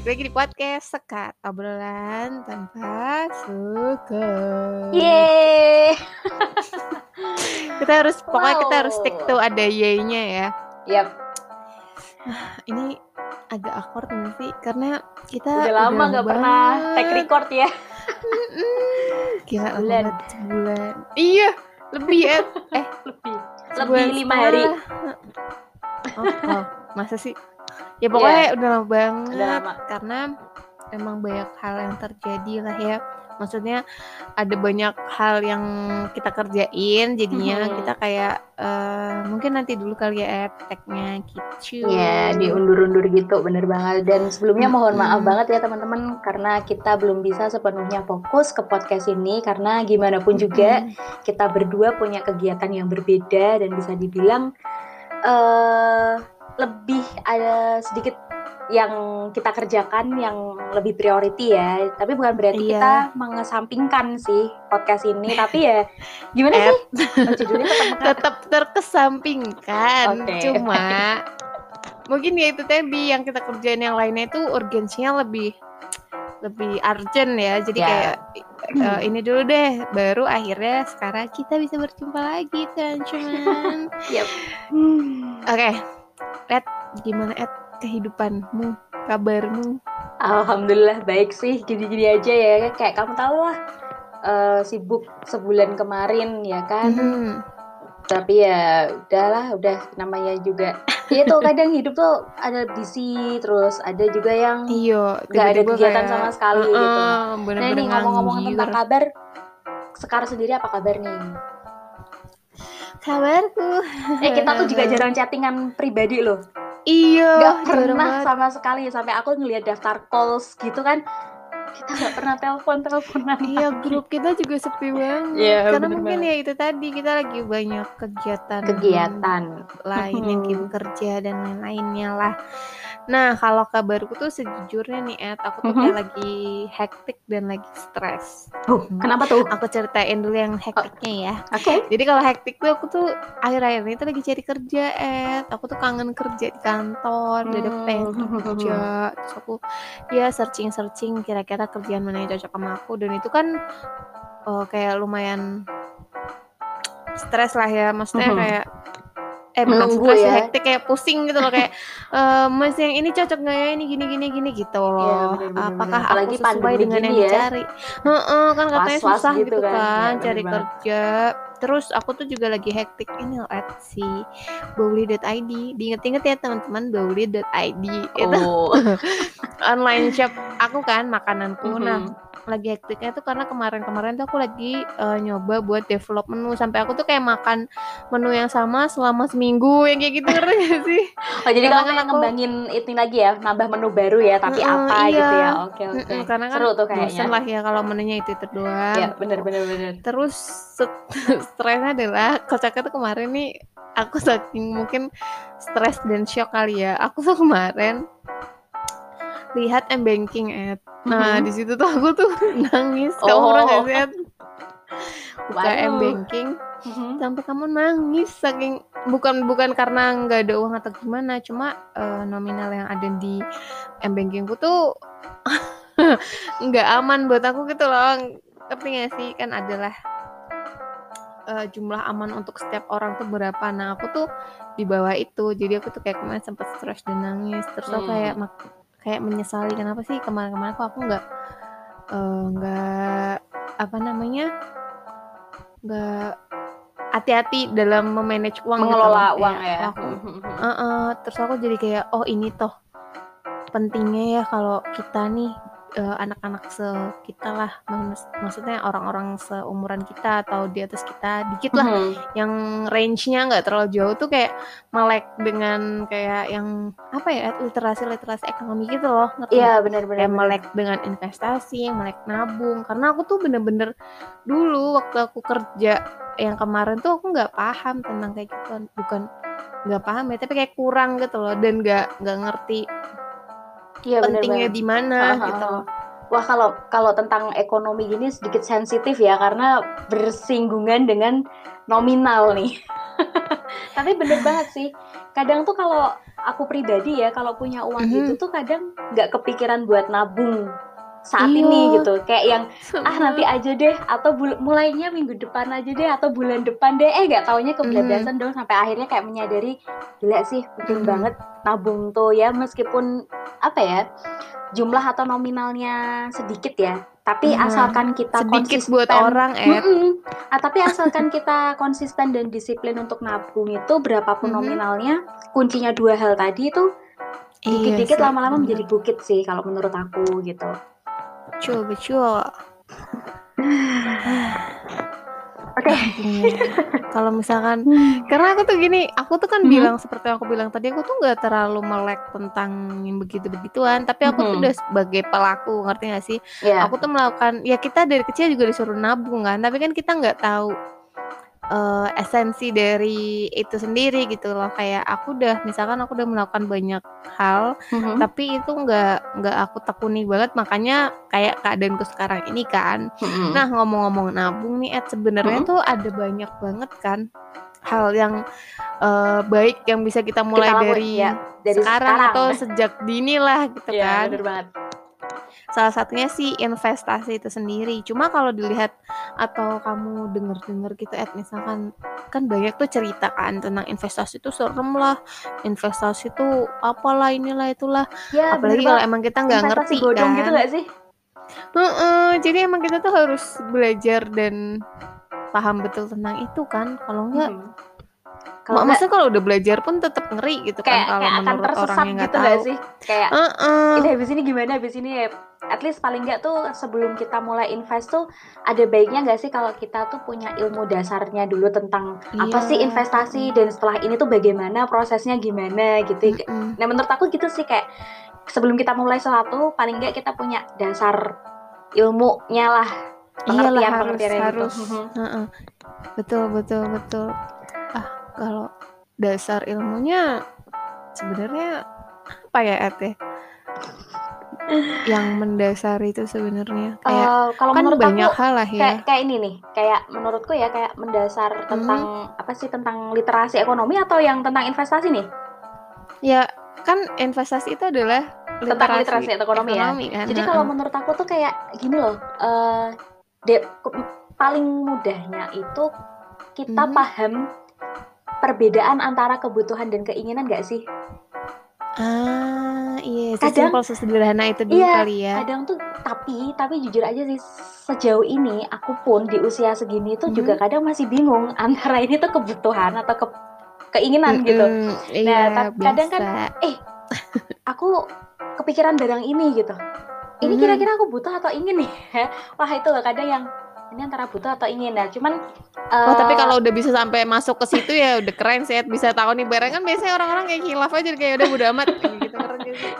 balik lagi di podcast Sekat Obrolan Tanpa Suka Yeay. Kita harus, pokoknya kita harus Wow. stick to ada Y-nya ya Yap, Ini agak awkward nggak sih? Karena kita udah lama nggak pernah take record ya. Gila Sebulan. banget, sebulan Iya, lebih ya Eh, Lebih. Lebih lima hari. Oh, wow. masa sih? Ya pokoknya udah lama banget Udah lama. karena emang banyak hal yang terjadi lah ya. Maksudnya ada banyak hal yang kita kerjain jadinya Mhm. kita kayak eh, mungkin nanti dulu kali ya tag-nya gitu. Ya, diundur-undur gitu, bener banget. Dan sebelumnya mohon Mm-mm. maaf banget ya teman-teman karena kita belum bisa sepenuhnya fokus ke podcast ini karena gimana pun juga Mm. kita berdua punya kegiatan yang berbeda dan bisa dibilang eh lebih ada sedikit yang kita kerjakan yang lebih priority ya. Tapi bukan berarti Iya. kita mengesampingkan sih podcast ini, tapi ya gimana sih? Tetap terkesampingkan Oke. cuma mungkin ya itu tadi yang kita kerjain yang lainnya itu urgensinya lebih lebih urgent ya jadi Ya. kayak eh, ini dulu deh baru akhirnya sekarang kita bisa berjumpa lagi teman-teman Yap. oke Ed gimana Ed kehidupanmu kabarmu Alhamdulillah baik sih, gini-gini aja ya. Kayak kamu tahu lah, eh, sibuk sebulan kemarin ya kan. Mhm. Tapi ya udahlah, udah namanya juga. Ya itu kadang hidup tuh ada busy, terus ada juga yang iya nggak ada kegiatan kayak, sama sekali gitu. "Eh-eh, Nah bener-bener ini ngomong-ngomong nganggur." tentang kabar, sekarang sendiri apa kabar nih? Kabarku Eh kita tuh juga jarang chattingan pribadi loh. iya Gak pernah banget. sama sekali sampai aku ngeliat daftar calls gitu kan. Kita nggak pernah telepon teleponan. Iya grup kita juga sepi banget Iya, karena bener mungkin banget. ya itu tadi kita lagi banyak kegiatan Kegiatan. lain yang Mhm. kita kerja dan lain-lainnya lah. Nah kalau kabarku tuh sejujurnya nih Ed, aku tuh Mhm. kayak lagi hektik dan lagi stres. Oh, kenapa tuh? Aku ceritain dulu yang hektiknya ya. Oke. Jadi kalau hektik tuh aku tuh akhir-akhir ini tuh lagi cari kerja Ed. Aku tuh kangen kerja di kantor, udah ada pengen Hmm. kerja terus aku ya searching searching kira-kira kerjaan mana yang cocok sama aku dan itu kan eh, kayak lumayan stres lah ya maksudnya Mhm. kayak eh bukan Menunggu stres ya. hektik kayak pusing gitu loh kayak eh mas yang ini cocok nggak ya ini gini gini gini gitu loh bener, bener, apakah bener. Apalagi aku sesuai dengan yang ya. dicari Heeh, kan katanya Was-was susah gitu gitu, kan. kan, Ya, bener cari banget. Terus aku tuh juga lagi hektik ini loh at si bowli.id diinget-inget ya teman-teman bowli.id itu Oh. online shop aku kan makananku Mhm. nah lagi hektiknya tuh karena kemarin-kemarin tuh aku lagi eh, nyoba buat develop menu sampai aku tuh kayak makan menu yang sama selama seminggu yang kayak gitu ngerti gak sih Oh, jadi Karena kamu kayak aku- ngembangin itu lagi ya, nambah menu baru ya, tapi Mm-mm, apa iya. gitu ya. Oke, oke. Mm-mm, karena kan Seru tuh bosen kayaknya. lah ya kalau menunya itu itu doang Ya, bener bener bener. terus set- stresnya adalah kocaknya tuh kemarin nih aku saking mungkin stres dan shock kali ya aku tuh kemarin lihat m banking ad nah Mhm. di situ tuh aku tuh nangis kamu Oh. pernah nggak sih Ad? buka m banking Mhm. sampai kamu nangis saking bukan bukan karena nggak ada uang atau gimana cuma eh, nominal yang ada di m bankingku tuh nggak aman buat aku gitu loh nggak sih kan adalah eh, jumlah aman untuk setiap orang tuh berapa nah aku tuh di bawah itu jadi aku tuh kayak kemarin sempat stres dan nangis terus aku Hmm. kayak mak- kayak menyesali kenapa sih kemarin-kemarin kok aku nggak eh, nggak apa namanya nggak hati-hati dalam memanage uang gitu Mengelola loh. uang Kayak ya. aku Mhm. Heeh, terus aku jadi kayak oh ini toh pentingnya ya kalau kita nih anak-anak sekita lah Maksud- maksudnya orang-orang seumuran kita atau di atas kita dikit lah Mhm. yang range-nya nggak terlalu jauh tuh kayak melek dengan kayak yang apa ya literasi literasi ekonomi gitu loh ngerti? Iya, bener bener. kayak melek dengan investasi, melek nabung. Karena aku tuh bener-bener dulu waktu aku kerja yang kemarin tuh aku nggak paham tentang kayak gitu, bukan nggak paham ya, tapi kayak kurang gitu loh dan nggak nggak ngerti Bener pentingnya di mana gitu. Wah kalau kalau tentang ekonomi gini sedikit sensitif ya karena bersinggungan dengan nominal nih. Tapi bener banget sih. Kadang tuh kalau aku pribadi ya kalau punya uang Mhm. gitu tuh kadang nggak kepikiran buat nabung saat Iya. ini gitu kayak yang ah nanti aja deh atau mulainya minggu depan aja deh atau bulan depan deh eh nggak taunya kebablasan dong sampai akhirnya kayak menyadari gila sih penting Mhm. banget nabung tuh ya meskipun apa ya jumlah atau nominalnya sedikit ya tapi Mhm. asalkan kita sedikit konsisten buat orang Mm-mm. Ah, tapi asalkan kita konsisten dan disiplin untuk nabung itu berapapun Mhm. nominalnya kuncinya dua hal tadi itu Iya dikit-dikit lama-lama menjadi bukit sih kalau menurut aku gitu betul betul oke kalau misalkan karena aku tuh gini aku tuh kan Mhm. bilang seperti yang aku bilang tadi aku tuh nggak terlalu melek tentang yang begitu begituan tapi aku tuh Mhm. udah sebagai pelaku ngerti gak sih? Ya aku tuh melakukan ya kita dari kecil juga disuruh nabung kan tapi kan kita nggak tahu eh, esensi dari itu sendiri gitu loh kayak aku udah misalkan aku udah melakukan banyak hal Mhm. tapi itu nggak nggak aku tekuni banget makanya kayak keadaanku sekarang ini kan Mhm. Nah ngomong-ngomong nabung nih Ed sebenarnya Mm-mm. tuh ada banyak banget kan hal yang eh, baik yang bisa kita mulai lakuin, dari, ya, dari sekarang, sekarang. atau sejak dini lah gitu Iya, kan. bener banget Salah satunya sih investasi itu sendiri. Cuma kalau dilihat atau kamu denger-denger gitu Ed misalkan kan banyak tuh cerita kan tentang investasi itu serem lah, investasi itu apalah inilah itulah. ya Apalagi kalau emang kita nggak ngerti bodong kan. gitu gak sih Heeh, jadi emang kita tuh harus belajar dan paham betul tentang itu kan. Kalau enggak, Mhm. Kalau maksudnya kalau udah belajar pun tetap ngeri gitu kayak kan kalau kayak akan menurut orang yang nggak gitu tahu. gak sih kayak Heeh. ini habis ini gimana habis ini ya at least paling nggak tuh sebelum kita mulai invest tuh ada baiknya nggak sih kalau kita tuh punya ilmu dasarnya dulu tentang apa Iya. sih investasi dan setelah ini tuh bagaimana prosesnya gimana gitu Mm-mm. nah menurut aku gitu sih kayak sebelum kita mulai sesuatu paling nggak kita punya dasar ilmunya lah Iyalah pengertian harus pengertian harus. gitu Heeh. Betul betul betul. Kalau dasar ilmunya sebenarnya apa ya Ed ya? Yang mendasari itu sebenarnya kayak Eh, kalau kan menurut banyak aku hal lah kayak ya. kayak ini nih kayak menurutku ya kayak mendasar Mhm. tentang apa sih tentang literasi ekonomi atau yang tentang investasi nih Ya kan investasi itu adalah tentang literasi ekonomi, ya kan. Jadi kalau menurut aku tuh kayak gini loh, eh de- paling mudahnya itu kita Mhm. paham perbedaan antara kebutuhan dan keinginan gak sih? Ah, iya, Kadang- sesederhana itu dulu Iya, kali ya. Kadang tuh tapi tapi jujur aja sih sejauh ini aku pun di usia segini tuh Mhm. juga kadang masih bingung antara ini tuh kebutuhan atau ke keinginan gitu. Mm-mm, iya, tapi kadang kan biasa. Aku kepikiran barang ini gitu. Ini Mhm. kira-kira aku butuh atau ingin nih? Wah itu loh kadang yang ini antara butuh atau ingin nah cuman Oh, tapi eh, kalau udah bisa sampai masuk ke situ ya udah keren sih, Ed. bisa tahu nih barang kan biasanya orang-orang kayak hilaf aja kayak udah bodo amat gitu?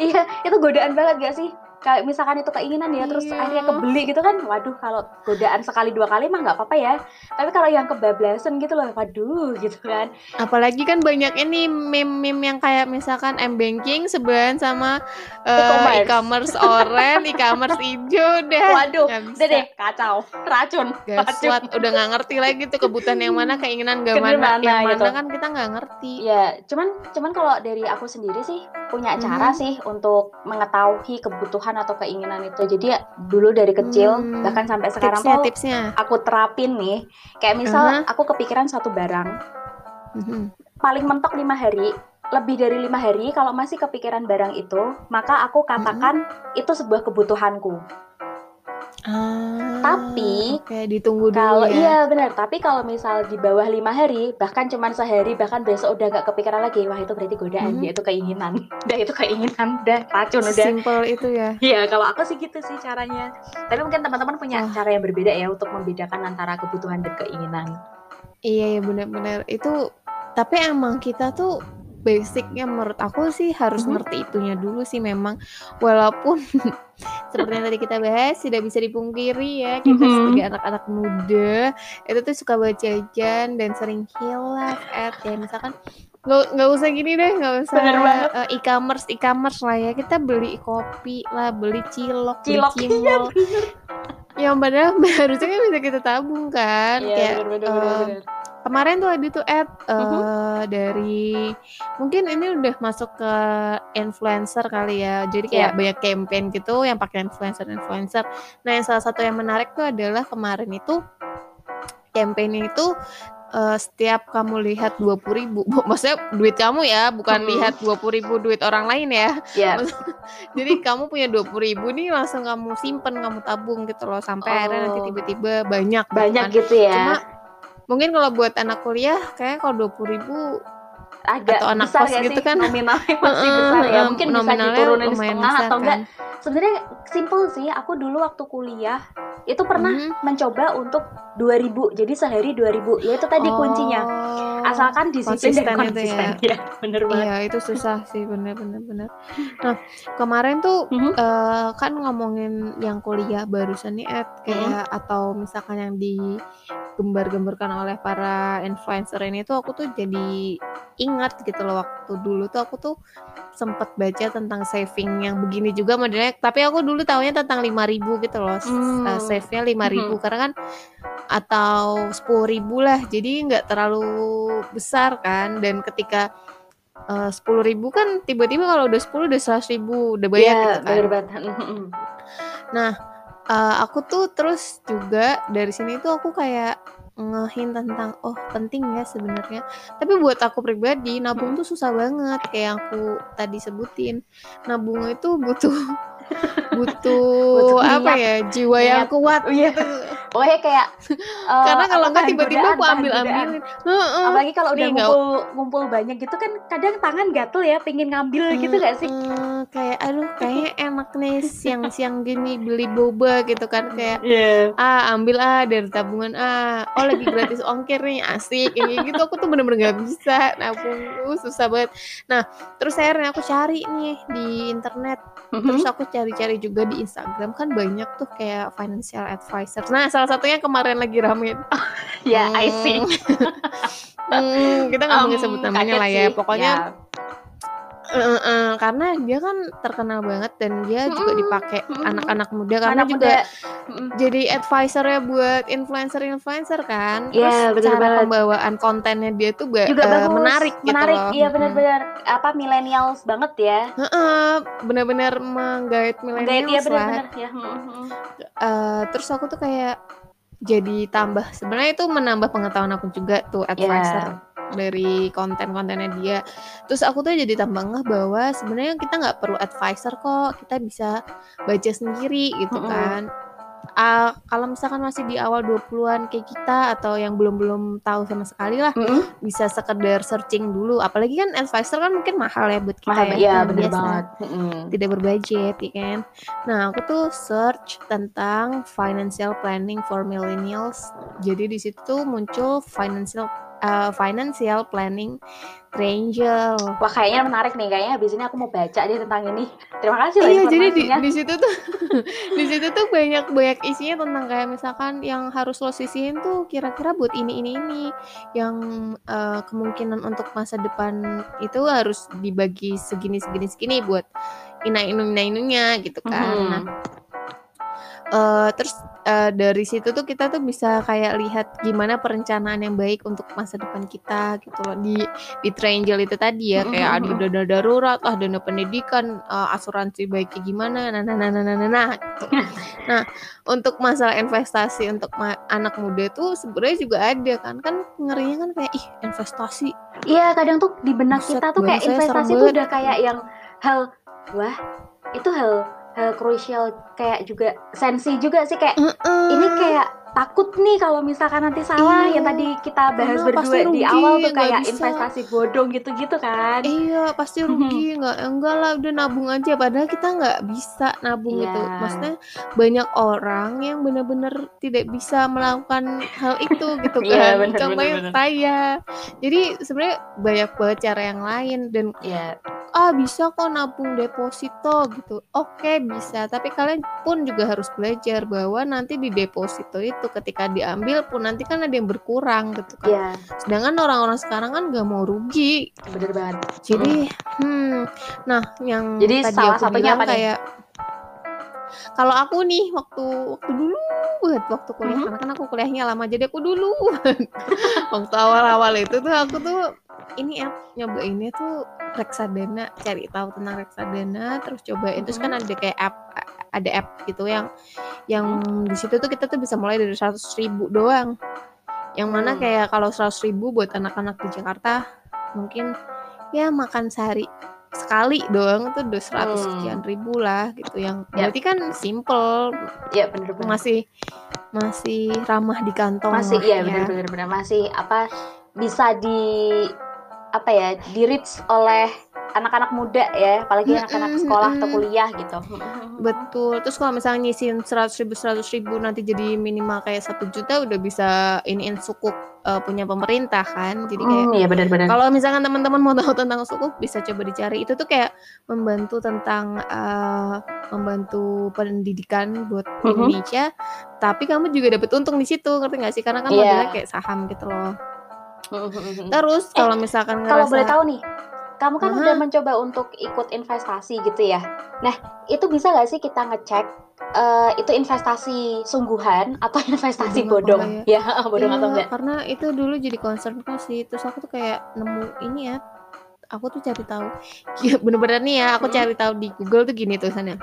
Iya, itu godaan banget gak sih? Kayak misalkan itu keinginan ya, terus Iya. akhirnya kebeli gitu kan, waduh kalau godaan sekali dua kali mah nggak apa-apa ya. Tapi kalau yang kebablasan gitu loh, waduh gitu kan. Apalagi kan banyak ini meme-meme yang kayak misalkan m-banking sebelahan sama eh, E-commerce. e-commerce oren, e-commerce hijau deh. Waduh, udah deh kacau, racun, racun. udah nggak ngerti lagi tuh kebutuhan yang mana, keinginan gak mana, mana yang mana gitu. kan kita nggak ngerti. Ya, cuman cuman kalau dari aku sendiri sih punya cara sih untuk mengetahui kebutuhan atau keinginan itu. Jadi ya dulu dari kecil Hmm. bahkan sampai sekarang Tipsnya, tuh tipsnya. aku terapin nih. Kayak misal Aha. aku kepikiran suatu barang, Mhm. paling mentok lima hari lebih dari lima hari kalau masih kepikiran barang itu maka aku katakan itu sebuah kebutuhanku Ah, Tapi, oke, ditunggu dulu kalau ya. iya benar tapi kalau misal di bawah lima hari bahkan cuman sehari bahkan besok udah nggak kepikiran lagi wah itu berarti godaan Mhm. dia itu keinginan udah itu keinginan udah racun udah Simple itu ya. Iya, kalau aku sih gitu sih caranya. Tapi mungkin teman-teman punya Wah. cara yang berbeda ya untuk membedakan antara kebutuhan dan keinginan. Iya ya benar-benar itu tapi emang kita tuh basicnya menurut aku sih harus Mhm. ngerti itunya dulu sih memang walaupun seperti yang tadi kita bahas tidak bisa dipungkiri ya kita Mhm. sebagai anak-anak muda itu tuh suka buat jajan dan sering hilaf at ya misalkan nggak nggak usah gini deh nggak usah Bener banget. eh, e-commerce e-commerce lah ya kita beli kopi lah beli cilok, Cilok, beli cimol yang padahal harusnya kan bisa kita tabung kan Iya, kayak bener-bener eh, bener-bener. Kemarin tuh ada tuh ad eh, Mhm. dari mungkin ini udah masuk ke influencer kali ya. Jadi kayak Iya. banyak campaign gitu yang pakai influencer-influencer. Nah, yang salah satu yang menarik tuh adalah kemarin itu campaign itu eh, setiap kamu lihat 20.000 maksudnya duit kamu ya, bukan Mhm. lihat 20.000 duit orang lain ya. Ya. Jadi kamu punya 20.000 nih langsung kamu simpen, kamu tabung gitu loh sampai akhirnya nanti Oh. tiba-tiba banyak gitu Banyak kan. gitu ya. Cuma mungkin kalau buat anak kuliah kayak kalau 20.000 agak atau anak besar kos ya gitu sih kan. nominalnya masih Heeh, besar ya mungkin bisa diturunin setengah besar atau enggak kan. sebenarnya simple sih aku dulu waktu kuliah itu pernah Mhm. mencoba untuk 2000 jadi sehari 2000 ya itu tadi kuncinya Oh, asalkan disiplin dan konsisten itu ya. ya bener banget Iya, itu susah sih bener-bener bener. Nah, kemarin tuh Mhm. eh, kan ngomongin yang kuliah barusan nih Ed, kayak atau misalkan yang digembar-gemborkan oleh para influencer ini tuh aku tuh jadi ingat gitu loh waktu dulu tuh aku tuh sempet baca tentang saving yang begini juga modelnya tapi aku dulu taunya tentang 5000 gitu loh Hmm. uh, save-nya 5000 Mhm. karena kan atau 10.000 lah jadi nggak terlalu besar kan dan ketika uh, 10.000 kan tiba-tiba kalau udah 10 udah 100.000 udah banyak Iya, gitu kan bener banget Mhm. Nah, eh, aku tuh terus juga dari sini tuh aku kayak ngehin tentang oh penting ya sebenarnya. Tapi buat aku pribadi nabung tuh susah banget kayak yang aku tadi sebutin. Nabung itu butuh butuh Butuh apa niat. ya jiwa yang kuat Iya. Gitu. pokoknya kayak eh, Karena kalau nggak tiba-tiba aku ambil godaan. ambilin. Heeh. apalagi kalau udah ngumpul ngumpul banyak gitu kan kadang tangan gatel ya pengen ngambil gitu gak sih Heeh, kayak aduh kayaknya enak nih siang-siang gini beli boba gitu kan kayak Iya. ah ambil ah dari tabungan ah oh lagi gratis ongkir nih asik ini gitu aku tuh bener-bener nggak bisa nabung tuh susah banget nah terus akhirnya aku cari nih di internet terus aku cari-cari juga di Instagram kan banyak tuh kayak financial advisor nah salah satunya kemarin lagi rame ya I see Hmm, kita nggak mungkin Em, sebut namanya kaget lah ya sih. pokoknya Ya. Eh, eh, karena dia kan terkenal banget dan dia juga dipakai anak-anak muda karena anak juga muda jadi advisornya buat influencer-influencer kan. Terus Iya, bener cara banget. pembawaan kontennya dia tuh ba- juga eh, bagus menarik gitu menarik loh. iya benar-benar apa millennials banget ya Heeh, benar-benar menggait iya millennials lah. benar-benar ya Mm, mm, mm. Eh, terus aku tuh kayak jadi tambah sebenarnya itu menambah pengetahuan aku juga tuh advisor dari konten-kontennya dia. Terus aku tuh jadi tambah ngeh bahwa sebenarnya kita nggak perlu advisor kok, kita bisa baca sendiri gitu kan. Ah, kalau misalkan masih di awal 20-an kayak kita atau yang belum-belum tahu sama sekali lah Mm-mm. bisa sekedar searching dulu apalagi kan advisor kan mungkin mahal ya buat kita mahal ya iya yang bener biasa banget Mm-mm. tidak berbudget ya kan nah aku tuh search tentang financial planning for millennials jadi di situ muncul financial uh, financial planning triangle wah kayaknya menarik nih kayaknya habis ini aku mau baca deh tentang ini. Terima kasih loh iya jadi di, di situ tuh di situ tuh banyak banyak isinya tentang kayak misalkan yang harus lo sisihin tuh kira-kira buat ini ini ini yang eh, kemungkinan untuk masa depan itu harus dibagi segini segini segini buat ina inu ina inunya gitu kan. Mhm. nah eh, terus eh, dari situ tuh kita tuh bisa kayak lihat gimana perencanaan yang baik untuk masa depan kita gitu loh. Di di triangle itu tadi ya kayak ada dana darurat lah dana pendidikan eh, asuransi baiknya gimana nah nah nah nah nah, nah, nah, gitu. nah untuk masalah investasi untuk ma- anak muda tuh sebenarnya juga ada kan kan ngerinya kan kayak ih investasi. Iya kadang tuh di benak Buset, kita tuh kayak investasi tuh udah kayak yang hal wah itu hal hal krusial kayak juga sensi juga sih kayak ini kayak takut nih kalau misalkan nanti salah Iya. yang tadi kita bahas Karena berdua di rugi, awal tuh kayak bisa. investasi bodong gitu-gitu kan Iya pasti rugi nggak enggak lah udah nabung aja padahal kita nggak bisa nabung Iya. itu maksudnya banyak orang yang benar-benar tidak bisa melakukan hal itu gitu Iya, kan bener, contohnya bener, bener. saya jadi sebenarnya banyak banget cara yang lain dan ya ah bisa kok nabung deposito gitu. Oke bisa. Tapi kalian pun juga harus belajar bahwa nanti di deposito itu ketika diambil pun nanti kan ada yang berkurang gitu kan. Ya sedangkan orang-orang sekarang kan nggak mau rugi. Bener banget. Jadi, hmm, nah yang Jadi tadi salah aku satunya bilang apa nih? Kalau aku nih waktu waktu dulu buat waktu kuliah Mhm. karena kan aku kuliahnya lama jadi aku dulu waktu awal-awal itu tuh aku tuh ini app nyobainnya tuh reksadana cari tahu tentang reksadana terus cobain terus kan Mhm. ada kayak app ada app gitu yang yang di situ tuh kita tuh bisa mulai dari 100 ribu doang yang mana Hmm. kayak kalau 100 ribu buat anak-anak di Jakarta mungkin ya makan sehari sekali doang tuh udah 100 Hmm. sekian ribu lah gitu yang Yap. berarti kan simple ya bener-bener masih masih ramah di kantong masih iya ya. bener-bener bener masih apa bisa di apa ya di reach oleh anak-anak muda ya apalagi Mm-mm, anak-anak sekolah atau kuliah gitu betul terus kalau misalnya nyisihin 100 ribu 100 ribu nanti jadi minimal kayak satu juta udah bisa iniin sukuk eh, punya pemerintah kan jadi kayak Hmm, iya benar-benar Kalau misalkan teman-teman mau tahu tentang sukuk bisa coba dicari. Itu tuh kayak membantu tentang eh, membantu pendidikan buat Mhm. Indonesia. Tapi kamu juga dapat untung di situ, ngerti nggak sih? Karena kan Iya. modelnya kayak saham gitu loh. Terus kalau misalkan kalau ngerasa boleh tahu nih kamu kan Aha. udah mencoba untuk ikut investasi gitu ya nah itu bisa nggak sih kita ngecek eh, itu investasi sungguhan atau investasi Bodong bodong, apa ya bodong Iya, atau enggak Karena itu dulu jadi concernku sih. Terus aku tuh kayak nemu ini ya. Aku tuh cari tahu. Ya, bener-bener nih ya, aku Hmm. cari tahu di Google tuh gini tulisannya.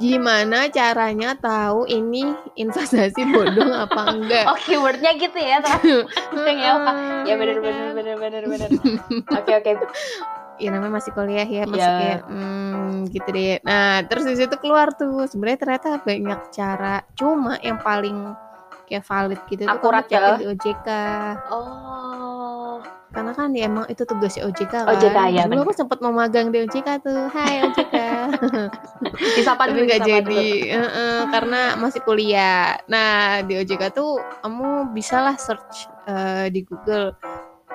Gimana caranya tahu ini investasi bodong apa enggak? oh keywordnya gitu ya ya Pak. ya benar benar benar benar benar oke oke ya namanya masih kuliah ya masih Iya. kayak hmm, gitu deh nah terus di situ keluar tuh sebenarnya ternyata banyak cara cuma yang paling kayak valid gitu tuh Akurat ya. di OJK oh karena kan ya emang itu tugasnya OJK kan. OJK, ya, dulu bener. aku sempat mau magang di OJK tuh. Hai OJK disapa dulu nggak jadi. dulu. Heeh, karena masih kuliah. Nah di OJK tuh kamu bisalah search eh, di Google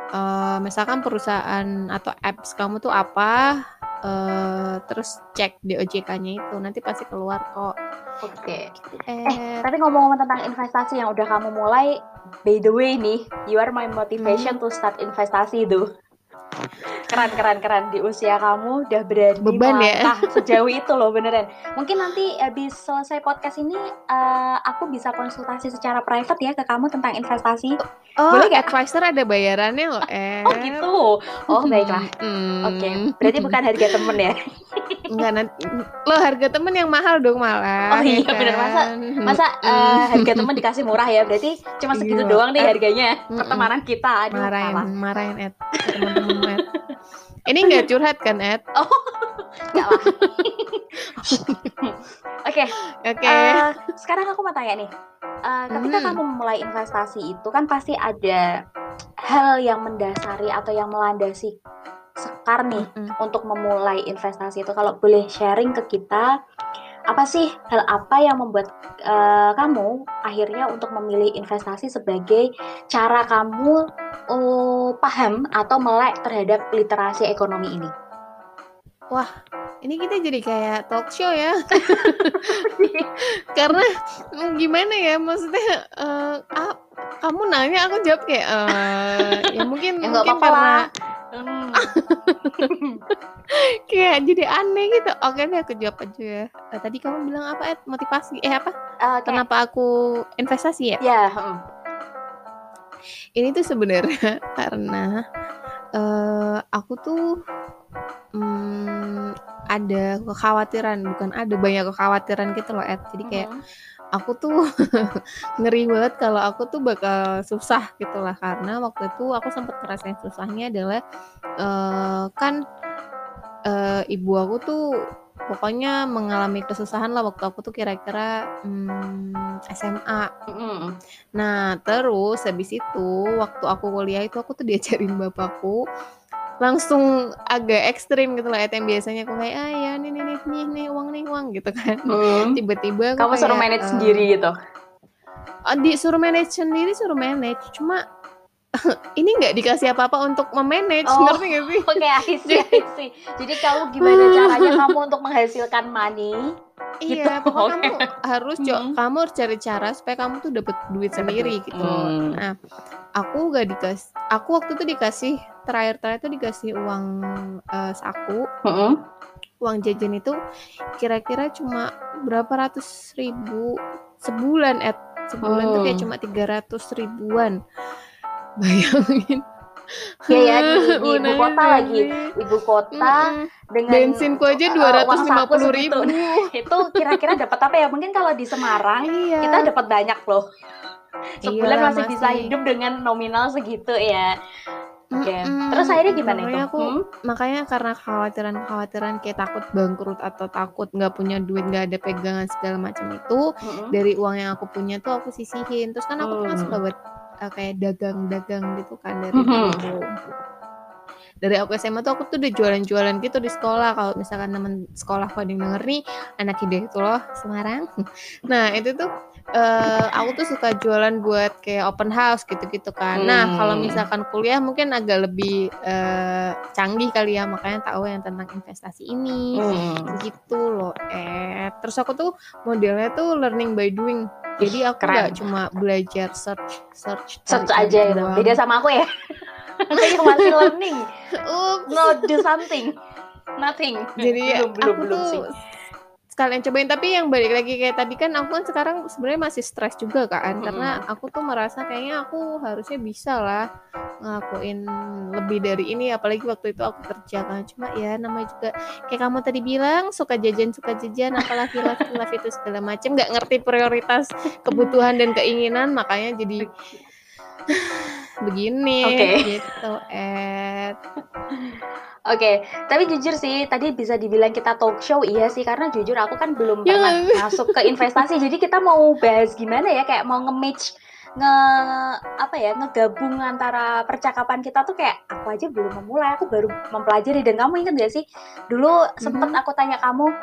Eh, misalkan perusahaan atau apps kamu tuh apa eh, terus cek di OJK-nya itu. Nanti pasti keluar kok. Oke. Eh tapi ngomong-ngomong tentang investasi yang udah kamu mulai by the way nih you are my motivation Hmm. to start investasi tuh keren keren keren di usia kamu udah berani Beban ya. sejauh itu loh beneran mungkin nanti habis selesai podcast ini eh, aku bisa konsultasi secara private ya ke kamu tentang investasi oh boleh nggak? advisor ada bayarannya loh eh oh gitu oh baiklah Hmm. oke berarti bukan harga temen ya Enggak nanti lo harga temen yang mahal dong malah Oh iya, ya bener. Masa- kan? masa eh, harga temen dikasih murah ya berarti cuma segitu Iya. doang deh Eh, harganya mm-mm. pertemanan kita aduh marahin salah. marahin Ed Ed ini nggak curhat kan Ed Nggak lah. Oke, oke eh, sekarang aku mau tanya nih. Eh, ketika Hmm. kamu mulai investasi itu kan pasti ada hal yang mendasari atau yang melandasi sekar nih Mm-mm. untuk memulai investasi itu. Kalau boleh sharing ke kita, apa sih hal apa yang membuat eh, kamu akhirnya untuk memilih investasi sebagai cara kamu eh, paham atau melek terhadap literasi ekonomi ini? Ini kita jadi kayak talk show ya karena mm, gimana ya maksudnya ah, kamu nanya aku jawab kayak eh, ya mungkin Ya, mungkin apa-apa karena. Hmm. kayak jadi aneh gitu oke deh aku jawab aja ya Eh, tadi kamu bilang apa Ed motivasi eh apa Eh, kayak- kenapa aku investasi ya Ya, hmm. ini tuh sebenarnya karena eh aku tuh hmm, ada kekhawatiran bukan ada banyak kekhawatiran gitu loh Ed jadi kayak Mhm. aku tuh ngeri banget kalau aku tuh bakal susah gitu lah karena waktu itu aku sempat ngerasain susahnya adalah eh, kan eh, ibu aku tuh pokoknya mengalami kesusahan lah waktu aku tuh kira-kira hmm, SMA Mhm. Nah, terus habis itu waktu aku kuliah itu aku tuh diajarin bapakku langsung agak ekstrim gitu lah yang biasanya aku kayak ah ya nih nih nih nih, nih uang nih uang gitu kan Hmm. tiba-tiba Kamu suruh manage eh, sendiri gitu. ah, disuruh manage sendiri suruh manage cuma ini nggak dikasih apa-apa untuk memanage Oh. ngerti gak sih Oke, I see, I see. Jadi kamu gimana caranya kamu untuk menghasilkan money? gitu. Iya, pokoknya Oke. kamu harus Hmm. kamu harus cari cara supaya kamu tuh dapat duit sendiri gitu. Hmm. Nah, aku gak dikasih, aku waktu itu dikasih terakhir-terakhir tuh dikasih uang eh, saku, Hmm. uang jajan itu kira-kira cuma berapa ratus ribu sebulan Ed sebulan tuh kayak Hmm. cuma 300 ribuan bayangin Iya ya, di, di ibu kota lagi. Ibu kota Mm-mm. dengan bensinku aja uh, dua ratus lima puluh ribu Itu kira-kira dapat apa ya? Mungkin kalau di Semarang iya kita dapat banyak loh. Sebulan Iyalah, masih bisa masih. hidup dengan nominal segitu ya. Oke. Mm-mm. Terus akhirnya gimana makanya itu? aku Hmm? makanya karena kekhawatiran-kekhawatiran kayak takut bangkrut atau takut nggak punya duit nggak ada pegangan segala macam itu Mm-mm. dari uang yang aku punya tuh aku sisihin terus kan aku tuh kan Hmm. suka buat uh, kayak dagang-dagang gitu kan dari Mhm. dulu dari aku SMA tuh aku tuh udah jualan-jualan gitu di sekolah kalau misalkan temen sekolah pada denger nih anak ide itu loh Semarang nah itu tuh eh, aku tuh suka jualan buat kayak open house gitu-gitu kan nah kalau Hmm. misalkan kuliah mungkin agak lebih eh, canggih kali ya makanya tahu yang tentang investasi ini Hmm. gitu loh eh terus aku tuh modelnya tuh learning by doing jadi aku keren. nggak cuma belajar search search Search aja gitu. Beda sama aku ya. Yang masih learning. Ups. No do something. Nothing. jadi belum belum aku belum tuh sih. sekalian cobain tapi yang balik lagi kayak tadi kan aku kan sekarang sebenarnya masih stres juga kan karena aku tuh merasa kayaknya aku harusnya bisa lah ngelakuin lebih dari ini apalagi waktu itu aku kerja kan cuma ya namanya juga kayak kamu tadi bilang suka jajan suka jajan apalagi live live itu segala macem nggak ngerti prioritas kebutuhan dan keinginan makanya jadi begini Oke. gitu Ed Oke, tapi jujur sih tadi bisa dibilang kita talk show iya sih karena jujur aku kan belum Ya pernah masuk ke investasi. Jadi kita mau bahas gimana ya kayak mau nge-match nge apa ya ngegabung antara percakapan kita tuh kayak aku aja belum memulai aku baru mempelajari dan kamu ingat gak sih dulu sempet Mhm. aku tanya kamu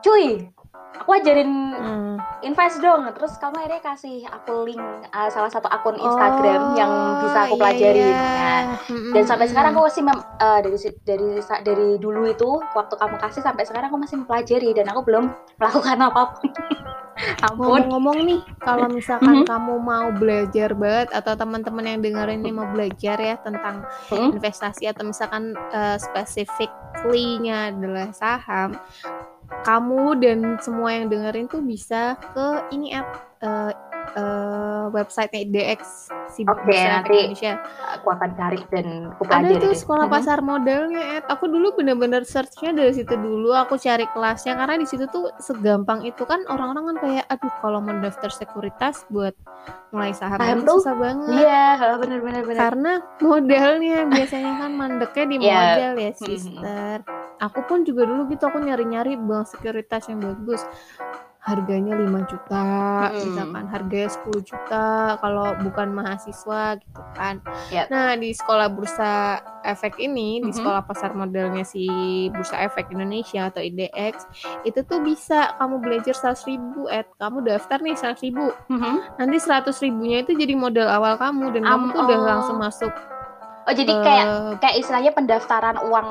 cuy aku ajarin Hmm. invest dong terus kamu akhirnya kasih aku link uh, salah satu akun Instagram yang bisa aku Oh, iya, pelajarin iya. Nah, Mm-mm, dan sampai sekarang aku masih mem- eh, dari dari dari dulu itu waktu kamu kasih sampai sekarang aku masih mempelajari dan aku belum melakukan apa pun ampun ngomong-ngomong nih kalau misalkan Mhm. kamu mau belajar banget atau teman-teman yang dengerin ini mau belajar ya tentang Mhm. investasi atau misalkan uh, specifically-nya adalah saham kamu dan semua yang dengerin tuh bisa ke ini app uh, uh, websitenya DX si Efek nanti Indonesia aku akan cari dan aku ada pelajari tuh deh. sekolah Mhm. pasar modalnya Ed. aku dulu bener-bener searchnya dari situ dulu aku cari kelasnya karena di situ tuh segampang itu kan orang-orang kan kayak aduh kalau mau daftar sekuritas buat mulai saham, Saham tuh, susah banget Iya, benar-benar benar. karena modalnya biasanya kan mandeknya di Iya. modal ya sister aku pun juga dulu gitu aku nyari-nyari bank sekuritas yang bagus harganya 5 juta Mm-mm. misalkan harganya 10 juta kalau bukan mahasiswa gitu kan Yap. nah di sekolah bursa efek ini di Mhm. sekolah pasar modalnya si bursa efek Indonesia atau IDX itu tuh bisa kamu belajar 100 ribu Ed kamu daftar nih 100 ribu Mhm. nanti 100 ribunya itu jadi modal awal kamu dan Am- kamu tuh udah oh. langsung masuk Oh, jadi kayak kayak istilahnya pendaftaran uang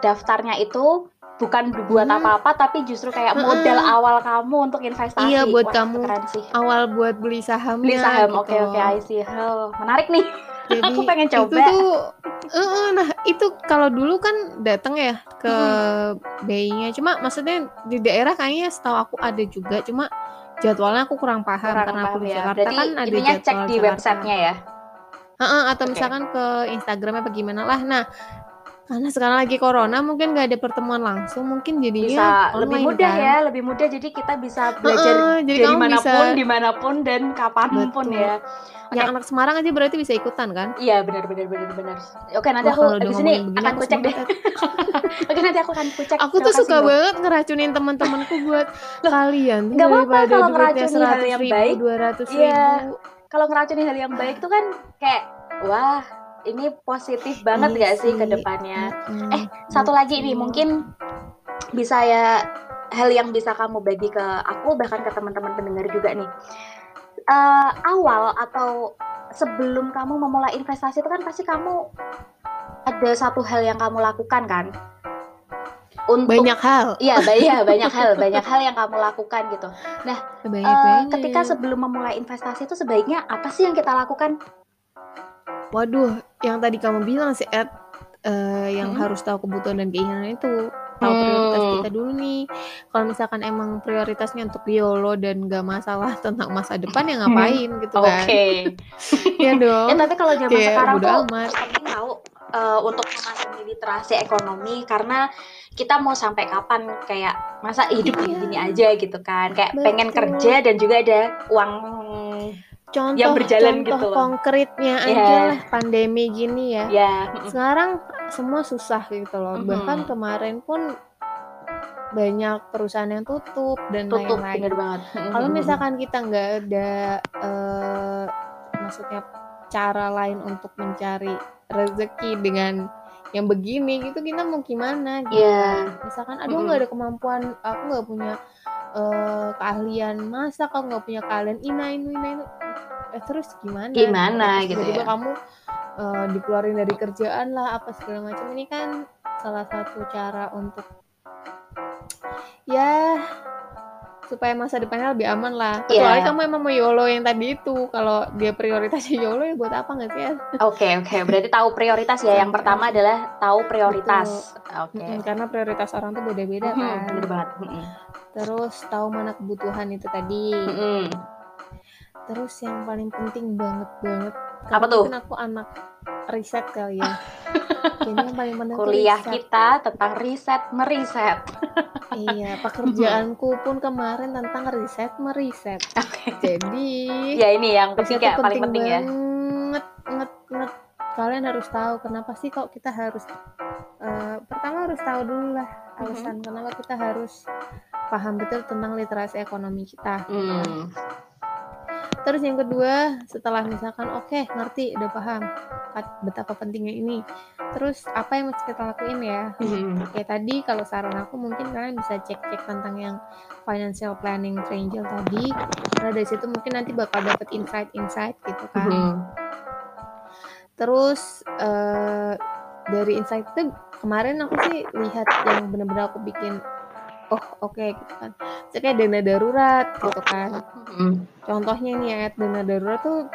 daftarnya itu bukan buat Mhm. apa-apa tapi justru kayak Heeh. modal awal kamu untuk investasi. Iya, buat Wah, kamu. Keren sih. awal buat beli sahamnya Beli saham. gitu. Oke, oke, I see. Oh, menarik nih. Jadi Aku pengen itu coba. tuh eh, nah itu kalau dulu kan datang ya ke BI-nya cuma maksudnya di daerah kayaknya setahu aku ada juga cuma jadwalnya aku kurang paham Kurang karena aku paham di ya. Jakarta Berarti kan ada intinya cek jadwal di Jakarta. websitenya ya. Heeh, atau Oke. misalkan ke Instagramnya apa gimana lah nah karena sekarang lagi corona mungkin nggak ada pertemuan langsung mungkin Bisa jadinya lebih mudah kan. ya, lebih mudah jadi kita bisa belajar Heeh, jadi dari mana pun, bisa- di mana pun dan kapan pun Betul. ya. yang anak Semarang aja berarti bisa ikutan kan Iya benar benar benar benar. Oke nanti Wah, aku di sini akan aku kucek deh. Oke nanti aku akan kucek. aku tuh suka banget ngeracunin teman-temanku buat kalian tuh nggak apa-apa kalau duitnya ngeracuni hal yang ribu baik. dua ratus Iya. Kalau ngeracuni hal yang baik tuh kan kayak wah ini positif banget gak sih ke depannya. Eh, Satu lagi nih mungkin bisa ya hal yang bisa kamu bagi ke aku bahkan ke teman-teman pendengar juga nih. Eh, awal atau sebelum kamu memulai investasi itu kan pasti kamu ada satu hal yang kamu lakukan kan untuk banyak hal Iya, ba- iya, banyak hal, banyak hal yang kamu lakukan gitu. banyak Eh, banget ketika sebelum memulai investasi itu sebaiknya apa sih yang kita lakukan? waduh yang tadi kamu bilang sih Ed eh, yang Mm-mm. harus tahu kebutuhan dan keinginan itu tahu prioritas Hmm. kita dulu nih. Kalau misalkan emang prioritasnya untuk YOLO dan gak masalah tentang masa depan ya ngapain gitu Oke. kan. Iya dong. Eh tapi kalau zaman Kayak sekarang tuh amat. penting tahu eh, untuk memahami literasi ekonomi karena kita mau sampai kapan kayak masa hidup Iya. gini-gini aja gitu kan kayak pengen Betul. kerja dan juga ada uang Contoh yang berjalan contoh gitu loh. konkretnya aja Iya. lah pandemi gini ya. ya Sekarang semua susah gitu loh. Mhm. Bahkan kemarin pun banyak perusahaan yang tutup dan tutup lain-lain. bener banget Kalau misalkan kita nggak ada eh, maksudnya cara lain untuk mencari rezeki dengan yang begini gitu kita mau gimana gitu Iya. kan. Misalkan aduh nggak ada kemampuan, aku nggak punya eh, keahlian masak, aku nggak punya keahlian ina ini ina ini. Eh, terus gimana? Gimana Terus gitu tiba-tiba ya. kamu eh, dikeluarin dari kerjaan lah apa segala macam ini kan salah satu cara untuk ya supaya masa depannya lebih aman lah. Kecuali Iya. kamu emang mau YOLO yang tadi itu. Kalau dia prioritasnya YOLO ya buat apa nggak sih? oke oke berarti tahu prioritas ya yang pertama adalah tahu prioritas oke Mm-mm, Karena prioritas orang tuh beda-beda kan. bener banget. Terus tahu mana kebutuhan itu tadi. Mhm. Terus yang paling penting banget banget. Apa karena tuh? mungkin aku anak riset kali ya. Kayaknya yang paling penting tuh kuliah riset. kita tentang riset meriset Iya, pekerjaanku pun kemarin tentang riset meriset. oke Jadi ya ini yang ketiga tuh paling penting ya banget, banget, banget. Kalian harus tahu kenapa sih kok kita harus eh, pertama harus tahu dulu lah alasan Mm-hmm. kenapa kita harus paham betul tentang literasi ekonomi kita. Hmm. Terus yang kedua, setelah misalkan oke ngerti, udah paham betapa pentingnya ini. Terus apa yang mesti kita lakuin ya? Mhm. Kayak tadi kalau saran aku mungkin kalian bisa cek-cek tentang yang financial planning triangle tadi. Karena dari situ mungkin nanti bakal dapet insight-insight gitu kan. Mhm. Terus eh, dari insight itu kemarin aku sih lihat yang bener-bener aku bikin oh oke gitu kan. Kayak dana darurat gitu kan. Mhm. Contohnya nih ya dana darurat tuh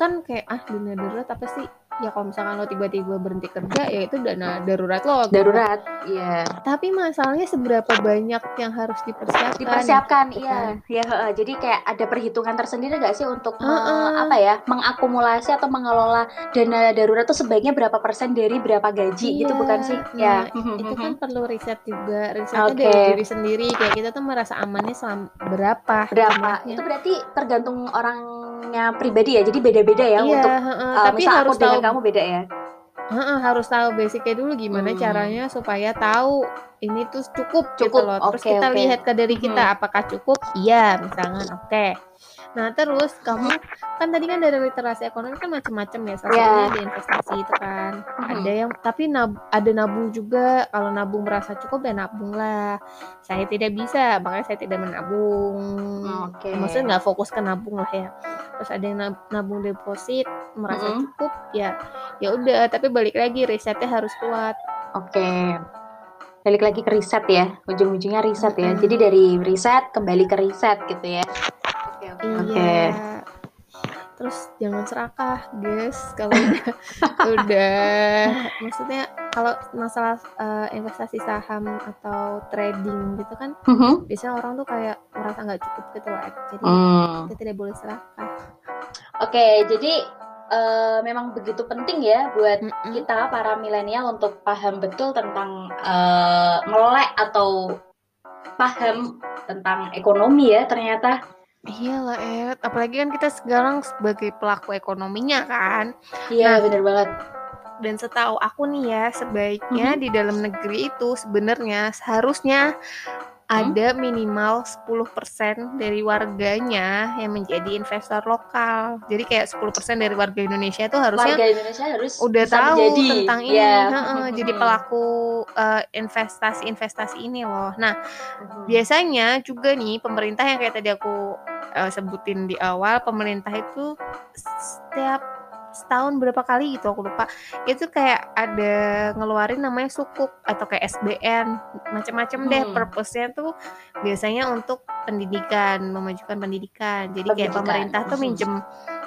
kan kayak ah dana darurat apa sih? Ya kalau misalkan lo tiba-tiba berhenti kerja ya itu dana darurat lo. darurat iya Tapi masalahnya seberapa banyak yang harus dipersiapkan? dipersiapkan gitu iya kan. ya heeh. jadi kayak ada perhitungan tersendiri gak sih untuk me- Heeh. apa ya mengakumulasi atau mengelola dana darurat tuh sebaiknya berapa persen dari berapa gaji gitu Iya, bukan sih nah, ya Itu kan perlu riset juga. Risetnya Oke. dari diri sendiri. Kayak kita tuh merasa amannya selama berapa? berapa itu berarti tergantung orangnya pribadi ya jadi beda-beda ya iya, untuk uh, tapi aku harus tahu kamu beda ya heeh, harus tahu basicnya dulu gimana Hmm. caranya supaya tahu ini tuh cukup, Cukup, gitu loh. Terus oke, kita oke. lihat ke diri kita Mhm. apakah cukup? Iya, misalnya oke. Nah, terus kamu kan tadi kan dari literasi ekonomi kan macam-macam ya. Salah Iya. satunya ada investasi itu kan. Mhm. Ada yang tapi nab- ada nabung juga. Kalau nabung merasa cukup ya nabung lah. Saya tidak bisa, makanya saya tidak menabung. Oke. Maksudnya nggak fokus ke nabung lah ya. Terus ada yang nab- nabung deposit merasa Mhm. cukup ya ya udah. Tapi balik lagi risetnya harus kuat. Oke. Balik lagi ke riset ya. Ujung-ujungnya riset ya. Jadi dari riset kembali ke riset gitu ya. Iya. Terus jangan serakah, guys. Kalau udah, udah, maksudnya kalau masalah eh, investasi saham atau trading gitu kan, Mhm. biasanya orang tuh kayak merasa nggak cukup gitu loh. Jadi Hmm. kita tidak boleh serakah. Oke, jadi eh, memang begitu penting ya buat Mm-mm. kita para milenial untuk paham betul tentang eh, melek atau paham tentang ekonomi ya ternyata. Iya lah, Ed. Apalagi kan kita sekarang sebagai pelaku ekonominya kan. Iya Nah. bener banget. Dan setahu aku nih ya, sebaiknya Mhm. di dalam negeri itu sebenarnya seharusnya ada minimal 10% dari warganya yang menjadi investor lokal. Jadi kayak 10% dari warga Indonesia itu harusnya Warga Indonesia harus udah tahu menjadi, tentang ini, ya. heeh, jadi pelaku eh, investasi-investasi ini loh. Nah, Mhm. biasanya juga nih pemerintah yang kayak tadi aku eh, sebutin di awal, pemerintah itu setiap setahun berapa kali gitu aku lupa itu kayak ada ngeluarin namanya sukuk atau kayak SBN macam-macam deh Hmm. purpose-nya tuh biasanya untuk pendidikan memajukan pendidikan jadi kayak Pendidikan. pemerintah tuh Mhm. minjem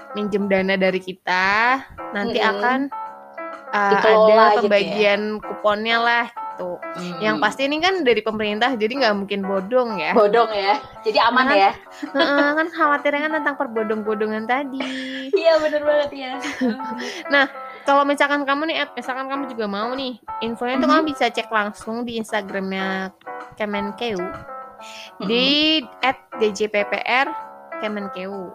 minjem dana dari kita nanti Mm-mm. akan uh, Dikelola ada gitu ya. pembagian kuponnya lah gitu. Hmm. Yang pasti ini kan dari pemerintah jadi nggak mungkin bodong ya. bodong ya. Jadi aman Jangan- ya. Heeh, kan khawatirnya kan tentang perbodong-bodongan tadi. Iya bener banget ya. Kalau misalkan kamu nih, Ed, misalkan kamu juga mau nih, infonya tuh Mhm. kamu bisa cek langsung di Instagramnya Kemenkeu di @djppr Kemenkeu.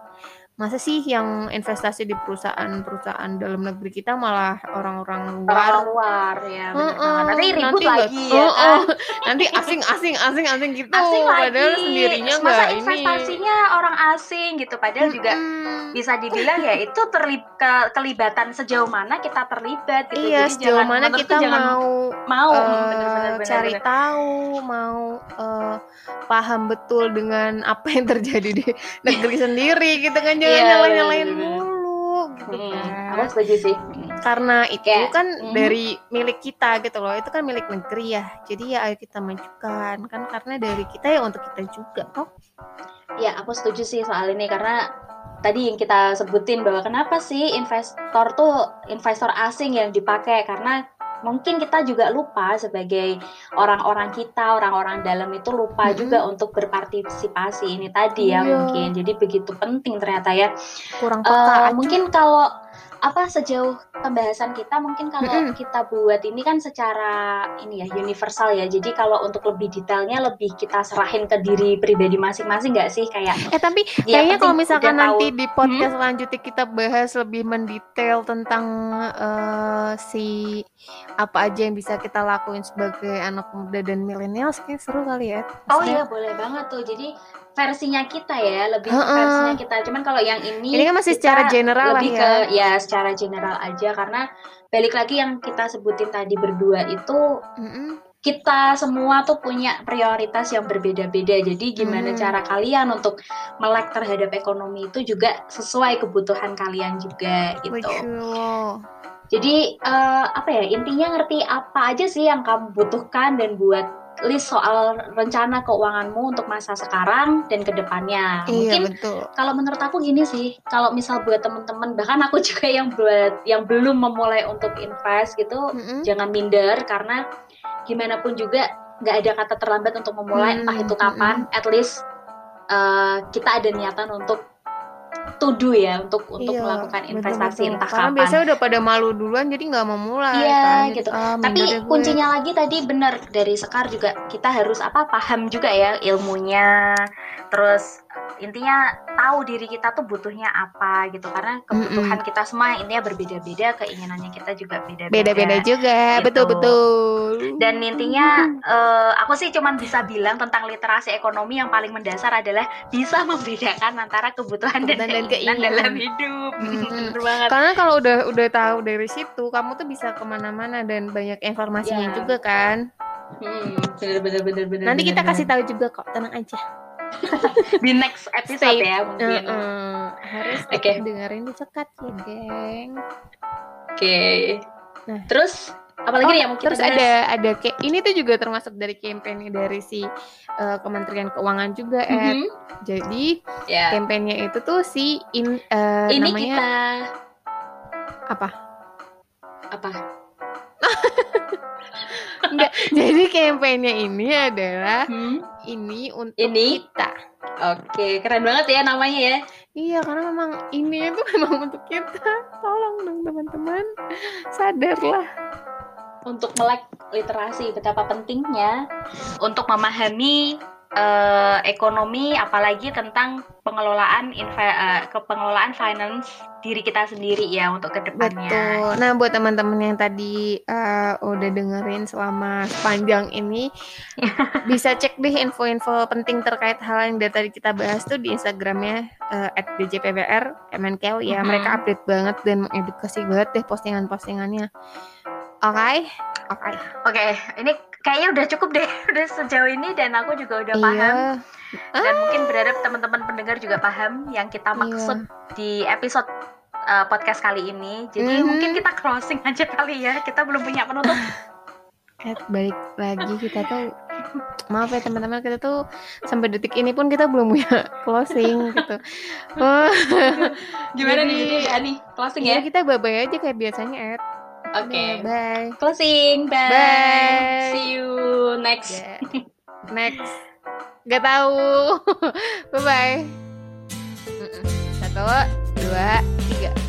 Masa sih yang investasi di perusahaan-perusahaan dalam negeri kita malah orang-orang luar? Orang luar ya bener Heeh, banget. Nanti ribut nanti lagi ya Heeh, kan. nanti asing asing asing asing gitu Asing lagi. padahal sendirinya Masa ini investasinya orang asing gitu. Padahal juga Mm-mm. bisa dibilang ya itu terlib ke- kelibatan sejauh mana kita terlibat gitu. iya Jadi sejauh jangan- mana kita jangan mau mau eh, mm, bener-bener bener, cari bener. tahu mau eh, paham betul dengan apa yang terjadi di negeri sendiri gitu kan jangan Iya, nyalain nyalain bener-bener. mulu gitu Mm, kan aku setuju sih. Mm. karena itu Kayak, kan mhm. dari milik kita gitu loh itu kan milik negeri ya jadi ya ayo kita majukan kan karena dari kita ya untuk kita juga toh Ya, aku setuju sih soal ini karena tadi yang kita sebutin bahwa kenapa sih investor tuh investor asing yang dipakai karena mungkin kita juga lupa sebagai orang-orang kita, orang-orang dalam itu lupa Mm-mm. juga untuk berpartisipasi ini tadi ya Iya. mungkin. Jadi begitu penting ternyata ya. kurang peka aja. mungkin kalau apa sejauh pembahasan kita mungkin kalau Mm-mm. kita buat ini kan secara ini ya universal ya. Jadi kalau untuk lebih detailnya lebih kita serahin ke diri pribadi masing-masing nggak sih kayak Eh tapi Ya, kayaknya kalau misalkan udah tahu. nanti di podcast selanjutnya kita bahas lebih mendetail tentang eh, si apa aja yang bisa kita lakuin sebagai anak muda dan milenial kayak seru kali ya. Oh Maksudnya, iya boleh banget tuh. Jadi versinya kita ya, lebih ke Heeh. versinya kita. Cuman kalau yang ini Ini kan masih secara general lah lebih ya. ke ya secara general aja karena balik lagi yang kita sebutin tadi berdua itu Mm-mm. kita semua tuh punya prioritas yang berbeda-beda. Jadi gimana Hmm. cara kalian untuk melek terhadap ekonomi itu juga sesuai kebutuhan kalian juga gitu. Betul. Jadi eh, apa ya intinya ngerti apa aja sih yang kamu butuhkan dan buat list soal rencana keuanganmu untuk masa sekarang dan ke depannya. Iya Mungkin betul. kalau menurut aku gini sih, kalau misal buat temen-temen bahkan aku juga yang buat yang belum memulai untuk invest gitu, Mm-mm. jangan minder karena gimana pun juga nggak ada kata terlambat untuk memulai Hmm, entah itu kapan. At least eh, kita ada niatan untuk to do ya untuk untuk Iya, melakukan investasi betul-betul. entah Karena kapan. biasanya udah pada malu duluan jadi nggak mau mulai Iya, kan. gitu. "Ah, Tapi minder deh gue." kuncinya lagi tadi benar dari Sekar juga kita harus apa paham juga ya ilmunya. Terus intinya tahu diri kita tuh butuhnya apa gitu karena kebutuhan kita semua intinya berbeda-beda, keinginannya kita juga beda-beda. beda-beda juga, Gitu. betul betul. Dan intinya eh, aku sih cuman bisa bilang tentang literasi ekonomi yang paling mendasar adalah bisa membedakan antara kebutuhan dan, dan keinginan, dalam hidup. Mhm. Bener banget. Karena kalau udah udah tahu dari situ, kamu tuh bisa ke mana-mana dan banyak informasinya Iya. juga kan. Hmm, bener bener bener bener. Nanti kita bener, kasih tahu juga kok, tenang aja. di next episode Stay- ya mungkin. Heeh. Harus Oke. tetap dengerin di cekat ya, geng. Oke. Nah. Terus apalagi Oh, nih yang mau kita Terus bahas? ada ada kayak ini tuh juga termasuk dari kampanye dari si eh, Kementerian Keuangan juga, Ed. Mhm. Jadi Ya. kampanye itu tuh si in, eh, Ini namanya kita apa? apa? Enggak. Jadi kampanye ini adalah Hmm? ini untuk Ini? kita. Oke, keren banget ya namanya ya. Iya, karena memang ini itu memang untuk kita. Tolong dong teman-teman, sadarlah. Untuk melek literasi betapa pentingnya untuk memahami eh, ekonomi apalagi tentang pengelolaan inve, eh, ke pengelolaan finance diri kita sendiri ya untuk ke depannya. Betul. Nah, buat teman-teman yang tadi eh, udah dengerin selama sepanjang ini, bisa cek deh info-info penting terkait hal yang dari tadi kita bahas tuh di Instagramnya eh, @djpbr Kemenkeu ya. Mhm. Mereka update banget dan mengedukasi banget deh postingan-postingannya. Oke, oke. Oke, ini kayaknya udah cukup deh udah sejauh ini dan aku juga udah paham Iya. dan mungkin berharap teman-teman pendengar juga paham yang kita maksud di episode uh, podcast kali ini. Jadi Mhm. mungkin kita closing aja kali ya. Kita belum punya penutup. Eh, balik lagi kita tuh maaf ya teman-teman kita tuh sampai detik ini pun kita belum punya closing gitu. Oh, Gimana nih Jadi- jadi Ani? Closing ya ya? kita babay aja kayak biasanya Ed. Oke. Udah, bye. Closing. Bye. Bye. See you next. Ya. Next. Gak tahu. bye bye. Satu, dua, tiga.